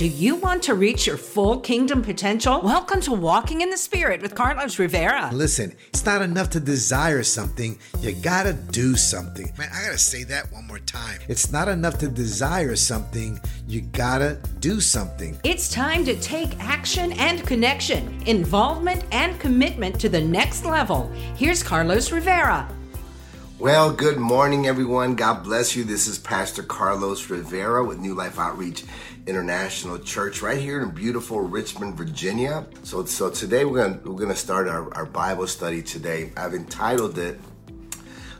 Do you want to reach your full kingdom potential? Welcome to Walking in the Spirit with Carlos Rivera. Listen, it's not enough to desire something, you gotta do something. Man, I gotta say that one more time. It's not enough to desire something, you gotta do something. It's time to take action and connection, involvement and commitment to the next level. Here's Carlos Rivera. Well, good morning, everyone. God bless you. This is Pastor Carlos Rivera with New Life Outreach International Church right here in beautiful Richmond, Virginia. So, so today we're gonna we're gonna start our, our Bible study today. I've entitled it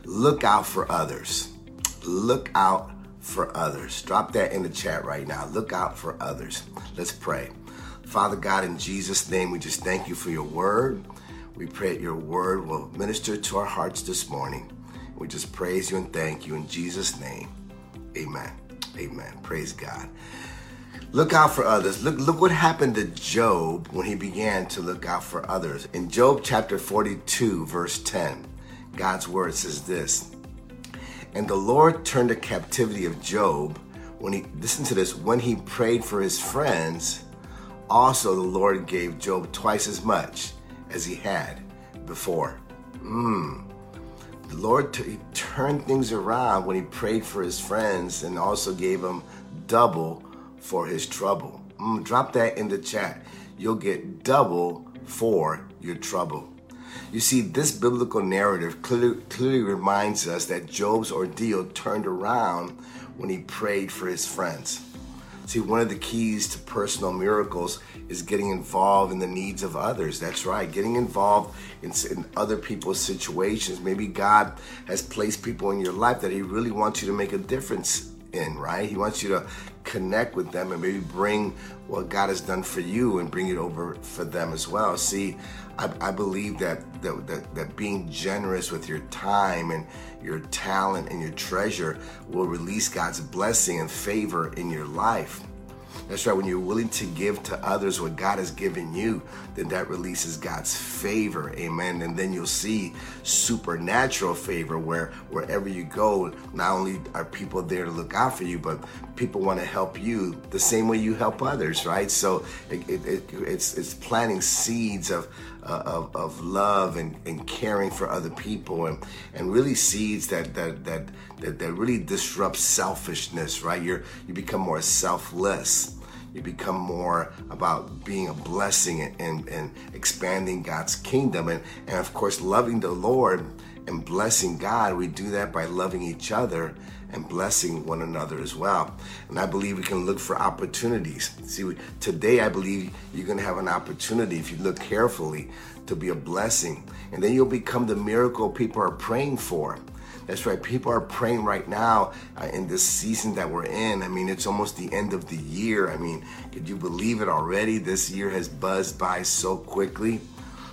"Look Out for Others." Look out for others. Drop that in the chat right now. Look out for others. Let's pray. Father God, in Jesus' name, we just thank you for your word. We pray that your word will minister to our hearts this morning. We just praise you and thank you in Jesus' name. Amen. Amen. Praise God. Look out for others. Look, look what happened to Job when he began to look out for others. In Job chapter 42, verse 10, God's word says this. And the Lord turned the captivity of Job when he, listen to this, when he prayed for his friends, also the Lord gave Job twice as much as he had before. Hmm. The Lord t- turned things around when he prayed for his friends and also gave him double for his trouble. Mm, drop that in the chat. You'll get double for your trouble. You see, this biblical narrative clearly, clearly reminds us that Job's ordeal turned around when he prayed for his friends. See, one of the keys to personal miracles is getting involved in the needs of others. That's right, getting involved in, in, other people's situations. Maybe God has placed people in your life that He really wants you to make a difference in, right? He wants you to connect with them and maybe bring what God has done for you and bring it over for them as well. See, I, I believe that, that, that that being generous with your time and your talent and your treasure will release God's blessing and favor in your life. That's right. When you're willing to give to others what God has given you, then that releases God's favor. Amen. And then you'll see supernatural favor where wherever you go, not only are people there to look out for you, but people want to help you the same way you help others, right? So it, it, it, it's it's planting seeds of uh, of, of love and, and caring for other people and, and really seeds that, that, that, that, that really disrupt selfishness, right? You're, you become more selfless you become more about being a blessing and, and, and, expanding God's kingdom. And, and of course, loving the Lord and blessing God. We do that by loving each other and blessing one another as well. And I believe we can look for opportunities. See, today I believe you're going to have an opportunity if you look carefully to be a blessing. And then you'll become the miracle people are praying for. That's right. People are praying right now uh, in this season that we're in. I mean, it's almost the end of the year. I mean, could you believe it already? This year has buzzed by so quickly.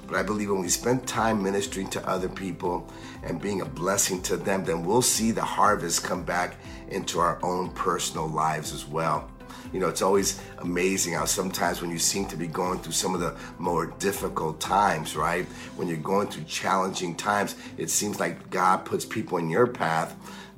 But I believe when we spend time ministering to other people and being a blessing to them, then we'll see the harvest come back into our own personal lives as well. You know, it's always amazing how sometimes when you seem to be going through some of the more difficult times, right? When you're going through challenging times, it seems like God puts people in your path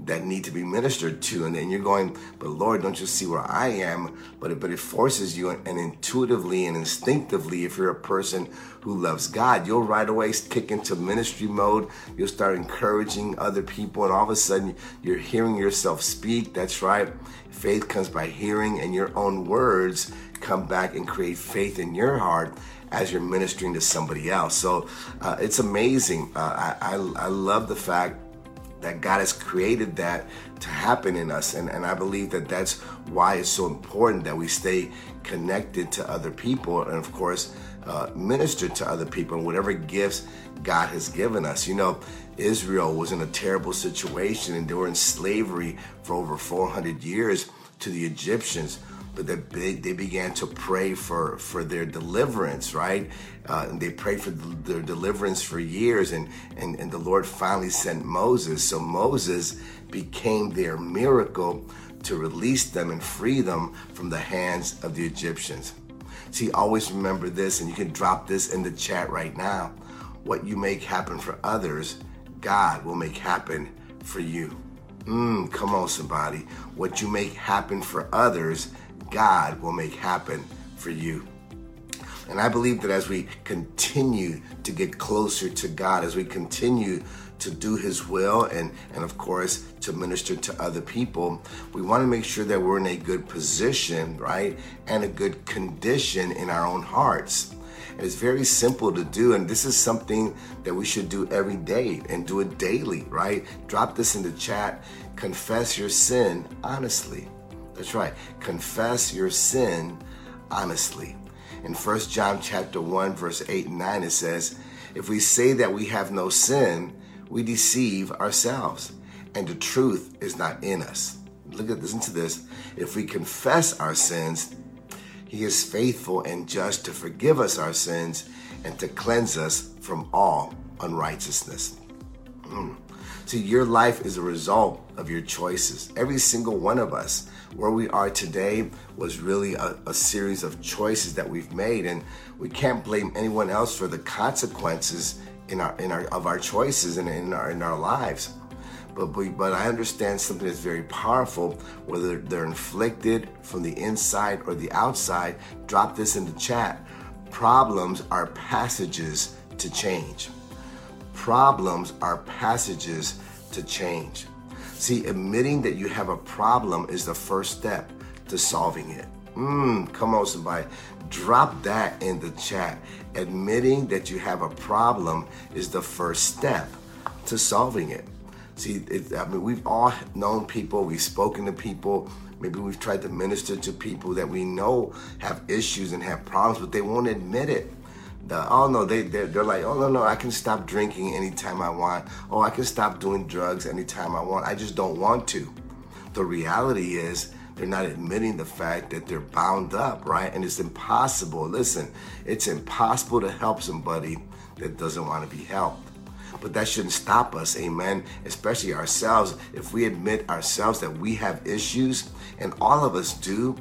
that need to be ministered to. And then you're going, but Lord, don't you see where I am? But it, but it forces you and, intuitively and instinctively, if you're a person who loves God, you'll right away kick into ministry mode. You'll start encouraging other people. And all of a sudden you're hearing yourself speak. That's right. Faith comes by hearing and your own words come back and create faith in your heart as you're ministering to somebody else. So uh, it's amazing. Uh, I, I, I love the fact that God has created that to happen in us. And, and I believe that that's why it's so important that we stay connected to other people and, of course, uh, minister to other people and whatever gifts God has given us. You know, Israel was in a terrible situation and they were in slavery for over 400 years to the Egyptians they, they began to pray for, for their deliverance, right? Uh, and they prayed for their deliverance for years, and, and, and the Lord finally sent Moses. So Moses became their miracle to release them and free them from the hands of the Egyptians. See, always remember this, and you can drop this in the chat right now. What you make happen for others, God will make happen for you. Mm, come on, somebody. What you make happen for others, God will make happen for you. And I believe that as we continue to get closer to God, as we continue to do His will and, and of course, to minister to other people, we want to make sure that we're in a good position, right? And a good condition in our own hearts. And it's very simple to do. And this is something that we should do every day and do it daily, right? Drop this in the chat. Confess your sin honestly. That's right. Confess your sin honestly. In 1 John chapter 1, verse 8 and 9, it says, If we say that we have no sin, we deceive ourselves, and the truth is not in us. Look at listen to this. If we confess our sins, he is faithful and just to forgive us our sins and to cleanse us from all unrighteousness. Mm. See, your life is a result of your choices. Every single one of us, where we are today, was really a, a, series of choices that we've made, and we can't blame anyone else for the consequences in our in our of our choices and in our in our lives. But, but, but I understand something that's very powerful, whether they're inflicted from the inside or the outside. Drop this in the chat. Problems are passages to change. Problems are passages to change. See, admitting that you have a problem is the first step to solving it. Mmm, come on, somebody. Drop that in the chat. Admitting that you have a problem is the first step to solving it. See, it, I mean, we've all known people, we've spoken to people, maybe we've tried to minister to people that we know have issues and have problems, but they won't admit it. Oh no, they they're, they're, like, oh no no, I can stop drinking anytime I want. Oh, I can stop doing drugs anytime I want. I just don't want to. The reality is they're not admitting the fact that they're bound up, right? And it's impossible. Listen, it's impossible to help somebody that doesn't want to be helped. But that shouldn't stop us, amen, especially ourselves. If we admit ourselves that we have issues, and all of us do,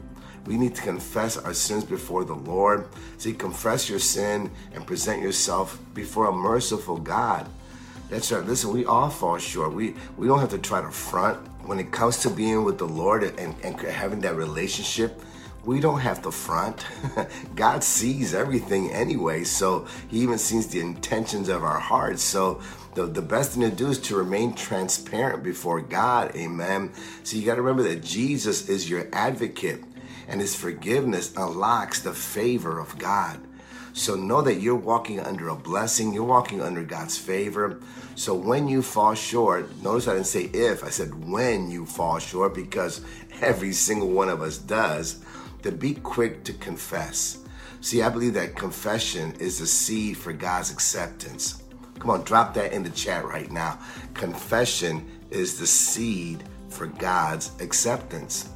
we need to confess our sins before the Lord. See, confess your sin and present yourself before a merciful God. That's right. Listen, we all fall short. We we don't have to try to front when it comes to being with the Lord and, and having that relationship we don't have to front. God sees everything anyway, so He even sees the intentions of our hearts. So the, the best thing to do is to remain transparent before God. Amen. So you got to remember that Jesus is your advocate, and His forgiveness unlocks the favor of God. So know that you're walking under a blessing, you're walking under God's favor. So when you fall short, notice I didn't say if, I said when you fall short because every single one of us does to be quick to confess. See, I believe that confession is the seed for God's acceptance. Come on, drop that in the chat right now. Confession is the seed for God's acceptance.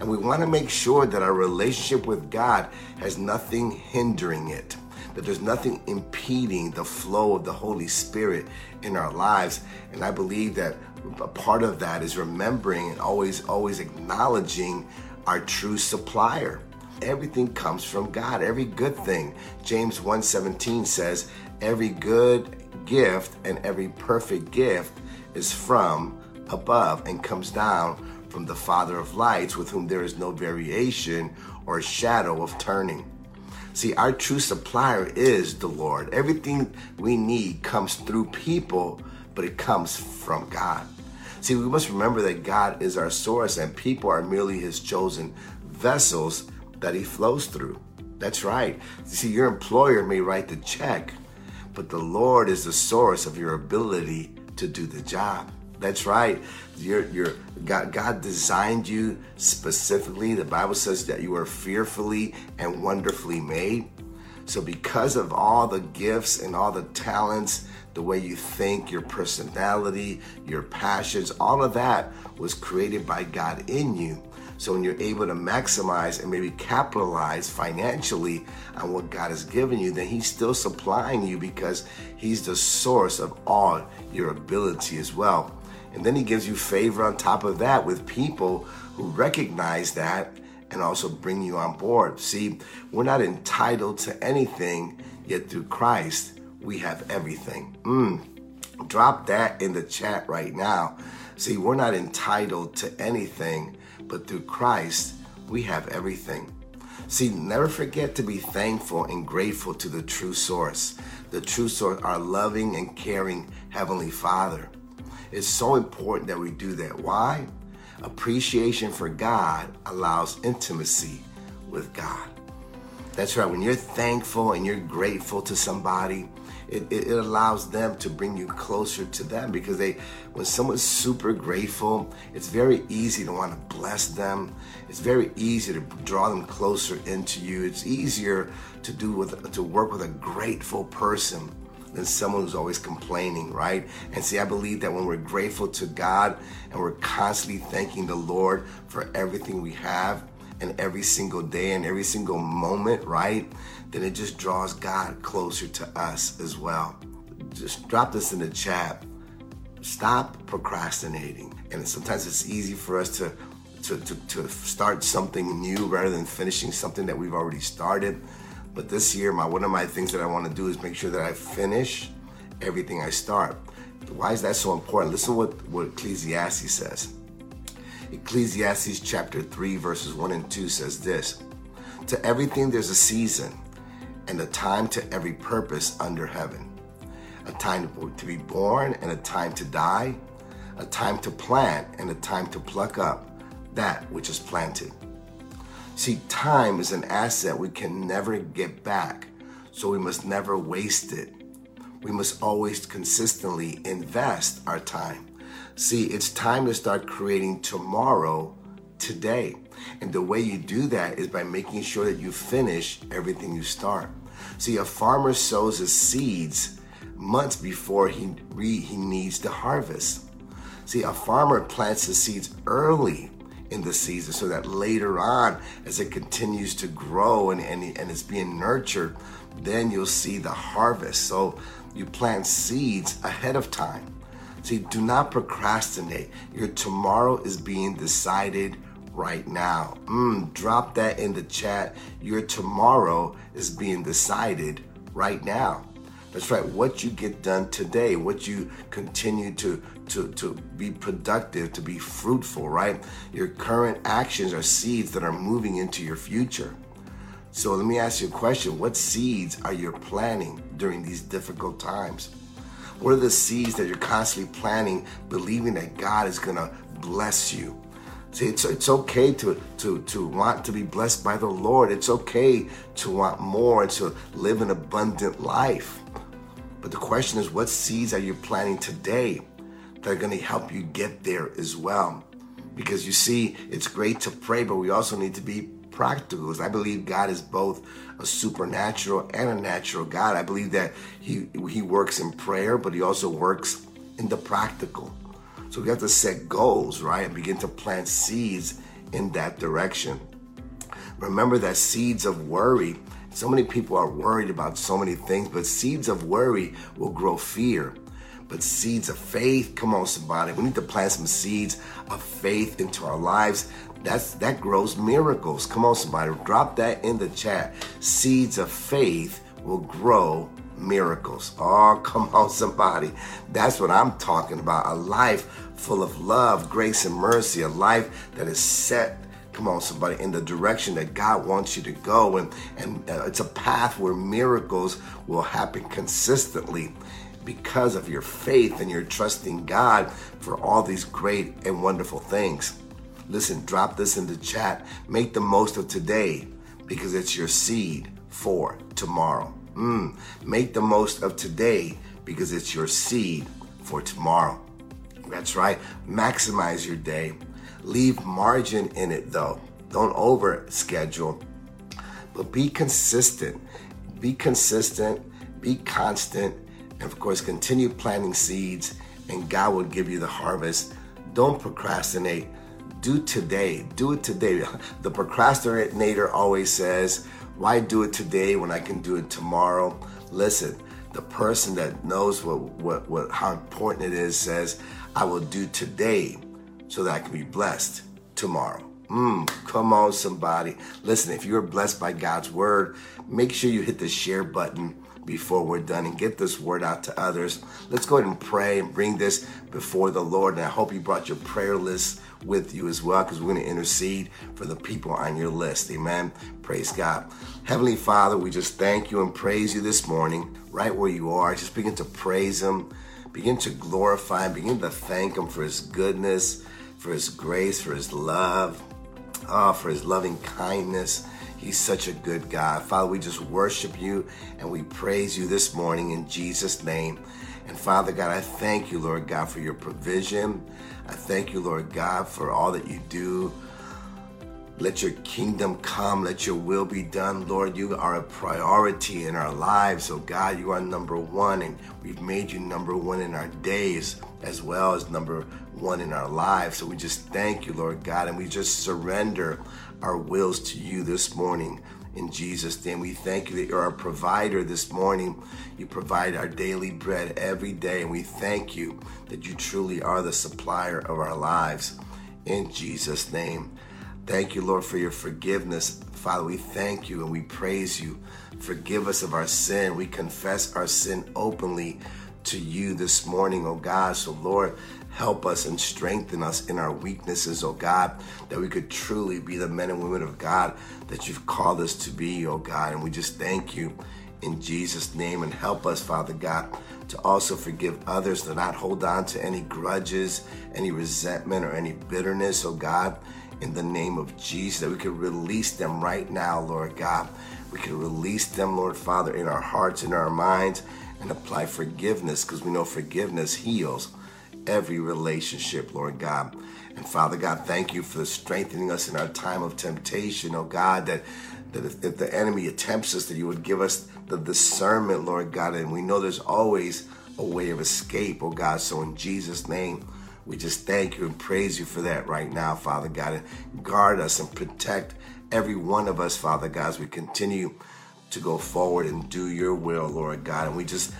And we want to make sure that our relationship with God has nothing hindering it, that there's nothing impeding the flow of the Holy Spirit in our lives. And I believe that a part of that is remembering and always, always acknowledging our true supplier. Everything comes from God, every good thing. James 1:17 says, "Every good gift and every perfect gift is from above and comes down from the Father of lights, with whom there is no variation or shadow of turning." See, our true supplier is the Lord. Everything we need comes through people, but it comes from God. See, we must remember that God is our source and people are merely his chosen vessels that he flows through. That's right. See, your employer may write the check, but the Lord is the source of your ability to do the job. That's right. You're, you're, God, God designed you specifically. The Bible says that you are fearfully and wonderfully made. So, because of all the gifts and all the talents the way you think, your personality, your passions, all of that was created by God in you. So when you're able to maximize and maybe capitalize financially on what God has given you, then He's still supplying you because He's the source of all your ability as well. And then He gives you favor on top of that with people who recognize that and also bring you on board. See, we're not entitled to anything, yet through Christ, we have everything. Mm. Drop that in the chat right now. See, we're not entitled to anything, but through Christ, we have everything. See, never forget to be thankful and grateful to the true source. The true source, our loving and caring Heavenly Father. It's so important that we do that. Why? Appreciation for God allows intimacy with God. That's right. When you're thankful and you're grateful to somebody, it, it, it, allows them to bring you closer to them because they when someone's super grateful it's very easy to want to bless them it's very easy to draw them closer into you it's easier to do with to work with a grateful person than someone who's always complaining, right? And see, I believe that when we're grateful to God and we're constantly thanking the Lord for everything we have and every single day and every single moment, right? Then it just draws God closer to us as well. Just drop this in the chat. Stop procrastinating. And sometimes it's easy for us to to, to, to start something new rather than finishing something that we've already started. But this year, my one of my things that I want to do is make sure that I finish everything I start. Why is that so important? Listen what, what Ecclesiastes says. Ecclesiastes chapter 3, verses 1 and 2 says this To everything there's a season, and a time to every purpose under heaven. A time to be born and a time to die, a time to plant and a time to pluck up that which is planted See, time is an asset we can never get back, so we must never waste it. We must always consistently invest our time. See, it's time to start creating tomorrow today. And the way you do that is by making sure that you finish everything you start. See, a farmer sows his seeds months before he, he needs to harvest. See, a farmer plants the seeds early in the season so that later on, as it continues to grow and, and, and it's being nurtured, then you'll see the harvest. So you plant seeds ahead of time. See, do not procrastinate. Your tomorrow is being decided right now. Mm, drop that in the chat. Your tomorrow is being decided right now. That's right. What you get done today, what you continue to to to be productive, to be fruitful, right? Your current actions are seeds that are moving into your future. So let me ask you a question. What seeds are you planting during these difficult times? What are the seeds that you're constantly planting, believing that God is gonna bless you? See, it's, it's okay to, to, to want to be blessed by the Lord. It's okay to want more and to live an abundant life. But the question is, what seeds are you planting today that are going to help you get there as well? Because you see, it's great to pray, but we also need to be practical. I believe God is both a supernatural and a natural God. I believe that He He works in prayer, but He also works in the practical. So we have to set goals, right, and begin to plant seeds in that direction. Remember that seeds of worry so many people are worried about so many things, but seeds of worry will grow fear. But seeds of faith, come on, somebody. We need to plant some seeds of faith into our lives. That's that grows miracles. Come on, somebody. Drop that in the chat. Seeds of faith will grow miracles. Oh, come on, somebody. That's what I'm talking about. A life full of love, grace, and mercy. A life that is set come on somebody in the direction that god wants you to go and and uh, it's a path where miracles will happen consistently because of your faith and your trusting god for all these great and wonderful things. Listen drop this in the chat. Make the most of today because it's your seed for tomorrow. Mm. make the most of today because it's your seed for tomorrow. That's right. Maximize your day. Leave margin in it though. Don't over schedule, but be consistent. Be consistent, be constant, and of course, continue planting seeds, and God will give you the harvest. Don't procrastinate. Do today. Do it today. The procrastinator always says, Why do it today when I can do it tomorrow? Listen, the person that knows what, what, what how important it is says, I will do today so that I can be blessed tomorrow. Mm, come on, somebody. Listen, if you're blessed by God's word, make sure you hit the share button before we're done and get this word out to others. Let's go ahead and pray and bring this before the Lord. And I hope you brought your prayer list with you as well because we're going to intercede for the people on your list. Amen. Praise God. Heavenly Father, we just thank you and praise you this morning, right where you are. Just begin to praise Him, begin to glorify Him, begin to thank Him for His goodness, for His grace, for His love, oh, for His loving kindness. He's such a good God. Father, we just worship you and we praise you this morning in Jesus' name. And Father God, I thank you, Lord God, for your provision. I thank you, Lord God, for all that you do. Let your kingdom come. Let your will be done. Lord, you are a priority in our lives. Oh God, you are number one, and we've made you number one in our days as well as number one in our lives. So we just thank you, Lord God, and we just surrender our wills to you this morning. In Jesus' name, we thank you that you're our provider this morning. You provide our daily bread every day, and we thank you that you truly are the supplier of our lives. In Jesus' name. Thank you, Lord, for your forgiveness. Father, we thank you and we praise you. Forgive us of our sin. We confess our sin openly to you this morning, oh God. So, Lord, help us and strengthen us in our weaknesses, oh God, that we could truly be the men and women of God that you've called us to be, oh God. And we just thank you in Jesus' name and help us, Father God, to also forgive others, to not hold on to any grudges, any resentment, or any bitterness, oh God, in the name of Jesus, that we could release them right now, Lord God. We can release them, Lord Father, in our hearts, in our minds, and apply forgiveness because we know forgiveness heals every relationship, Lord God. And Father God, thank you for strengthening us in our time of temptation, oh God, that, that if, if the enemy attempts us, that you would give us the discernment, Lord God. And we know there's always a way of escape, oh God. So in Jesus' name, we just thank you and praise you for that right now, Father God. And guard us and protect every one of us, Father God, as we continue to go forward and do your will, Lord God. And we just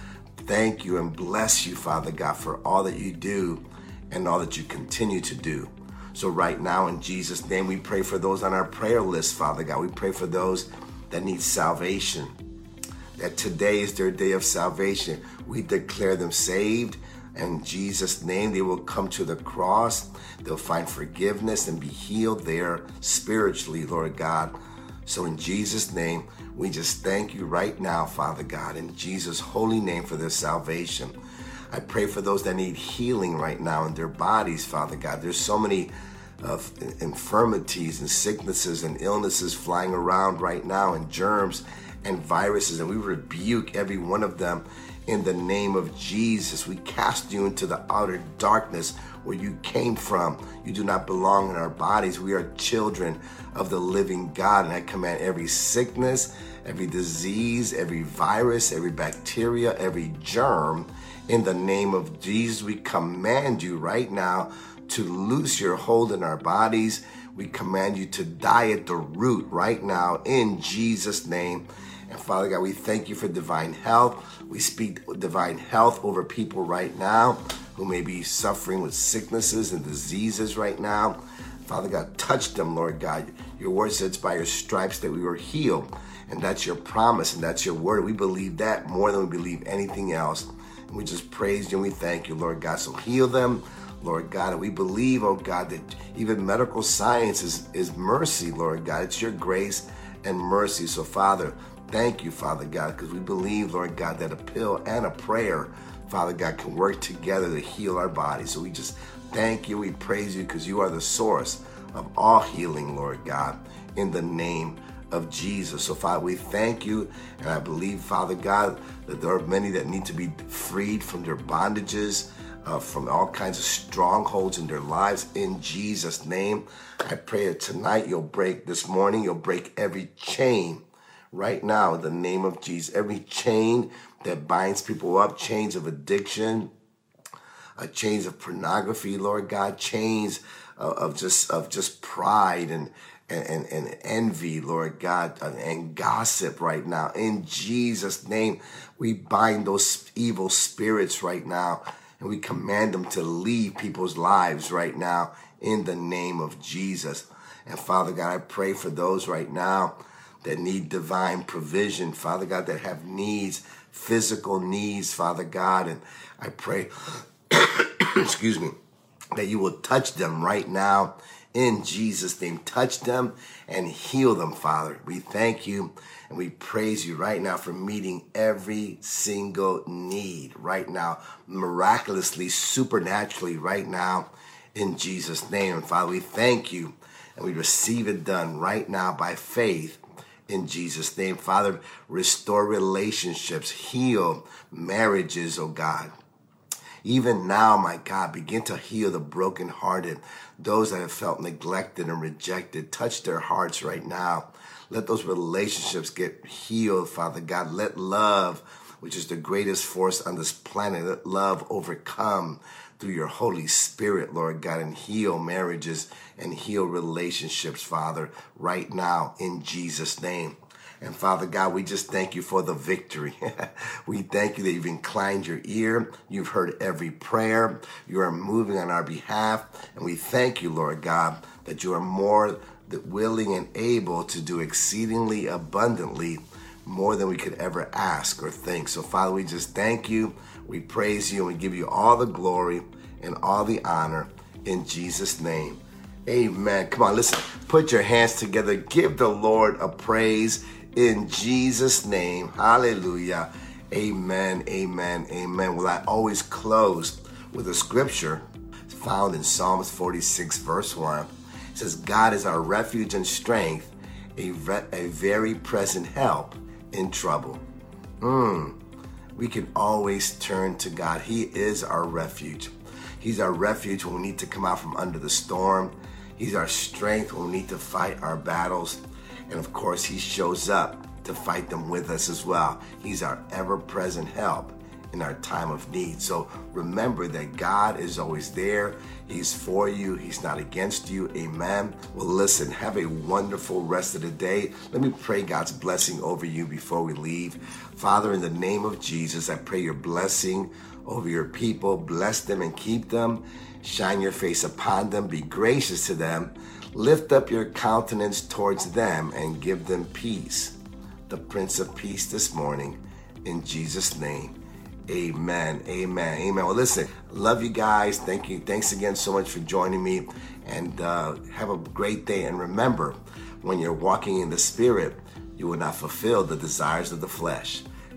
thank you and bless you, Father God, for all that you do and all that you continue to do. So, right now, in Jesus' name, we pray for those on our prayer list, Father God. We pray for those that need salvation, that today is their day of salvation. We declare them saved. In Jesus' name, they will come to the cross. They'll find forgiveness and be healed there spiritually, Lord God. So, in Jesus' name, we just thank you right now, Father God, in Jesus' holy name for their salvation. I pray for those that need healing right now in their bodies, Father God. There's so many uh, infirmities and sicknesses and illnesses flying around right now, and germs and viruses, and we rebuke every one of them in the name of Jesus. We cast you into the outer darkness where you came from. You do not belong in our bodies. We are children of the living God. And I command every sickness, every disease, every virus, every bacteria, every germ, in the name of Jesus, we command you right now to loose your hold in our bodies. We command you to die at the root right now in Jesus' name. And Father God, we thank you for divine health. We speak divine health over people right now who may be suffering with sicknesses and diseases right now. Father God, touch them, Lord God. Your word says by your stripes that we were healed. And that's your promise and that's your word. We believe that more than we believe anything else. And we just praise you and we thank you, Lord God. So heal them, Lord God. And we believe, oh God, that even medical science is, is mercy, Lord God. It's your grace and mercy. So, Father, Thank you, Father God, because we believe, Lord God, that a pill and a prayer, Father God, can work together to heal our bodies. So we just thank you. We praise you because you are the source of all healing, Lord God, in the name of Jesus. So, Father, we thank you. And I believe, Father God, that there are many that need to be freed from their bondages, uh, from all kinds of strongholds in their lives. In Jesus' name, I pray that tonight you'll break, this morning, you'll break every chain right now in the name of Jesus. Every chain that binds people up, chains of addiction, uh, chains of pornography, Lord God, chains of, of just of just pride and and, and, envy, Lord God, and gossip right now. In Jesus' name, we bind those evil spirits right now and we command them to leave people's lives right now in the name of Jesus. And Father God, I pray for those right now that need divine provision, Father God, that have needs, physical needs, Father God. And I pray, excuse me, that you will touch them right now in Jesus' name. Touch them and heal them, Father. We thank you and we praise you right now for meeting every single need right now, miraculously, supernaturally, right now, in Jesus' name. And Father, we thank you and we receive it done right now by faith in Jesus' name. Father, restore relationships, heal marriages, oh God. Even now, my God, begin to heal the brokenhearted, those that have felt neglected and rejected. Touch their hearts right now. Let those relationships get healed, Father God. Let love, which is the greatest force on this planet, let love overcome through your Holy Spirit, Lord God, and heal marriages and heal relationships, Father, right now in Jesus' name. And Father God, we just thank you for the victory. we thank you that you've inclined your ear. You've heard every prayer. You are moving on our behalf. And we thank you, Lord God, that you are more willing and able to do exceedingly abundantly more than we could ever ask or think. So, Father, we just thank you. We praise you and we give you all the glory and all the honor in Jesus' name. Amen. Come on, listen. Put your hands together. Give the Lord a praise in Jesus' name. Hallelujah. Amen. Amen. Amen. Well, I always close with a scripture found in Psalms 46, verse 1. It says, God is our refuge and strength, a, re- a very present help in trouble. Mm. We can always turn to God. He is our refuge. He's our refuge when we need to come out from under the storm. He's our strength when we need to fight our battles. And of course, He shows up to fight them with us as well. He's our ever present help in our time of need. So remember that God is always there. He's for you, He's not against you. Amen. Well, listen, have a wonderful rest of the day. Let me pray God's blessing over you before we leave. Father, in the name of Jesus, I pray your blessing over your people. Bless them and keep them. Shine your face upon them. Be gracious to them. Lift up your countenance towards them and give them peace. The Prince of Peace this morning. In Jesus' name. Amen. Amen. Amen. Well, listen, love you guys. Thank you. Thanks again so much for joining me. And uh, have a great day. And remember, when you're walking in the Spirit, you will not fulfill the desires of the flesh.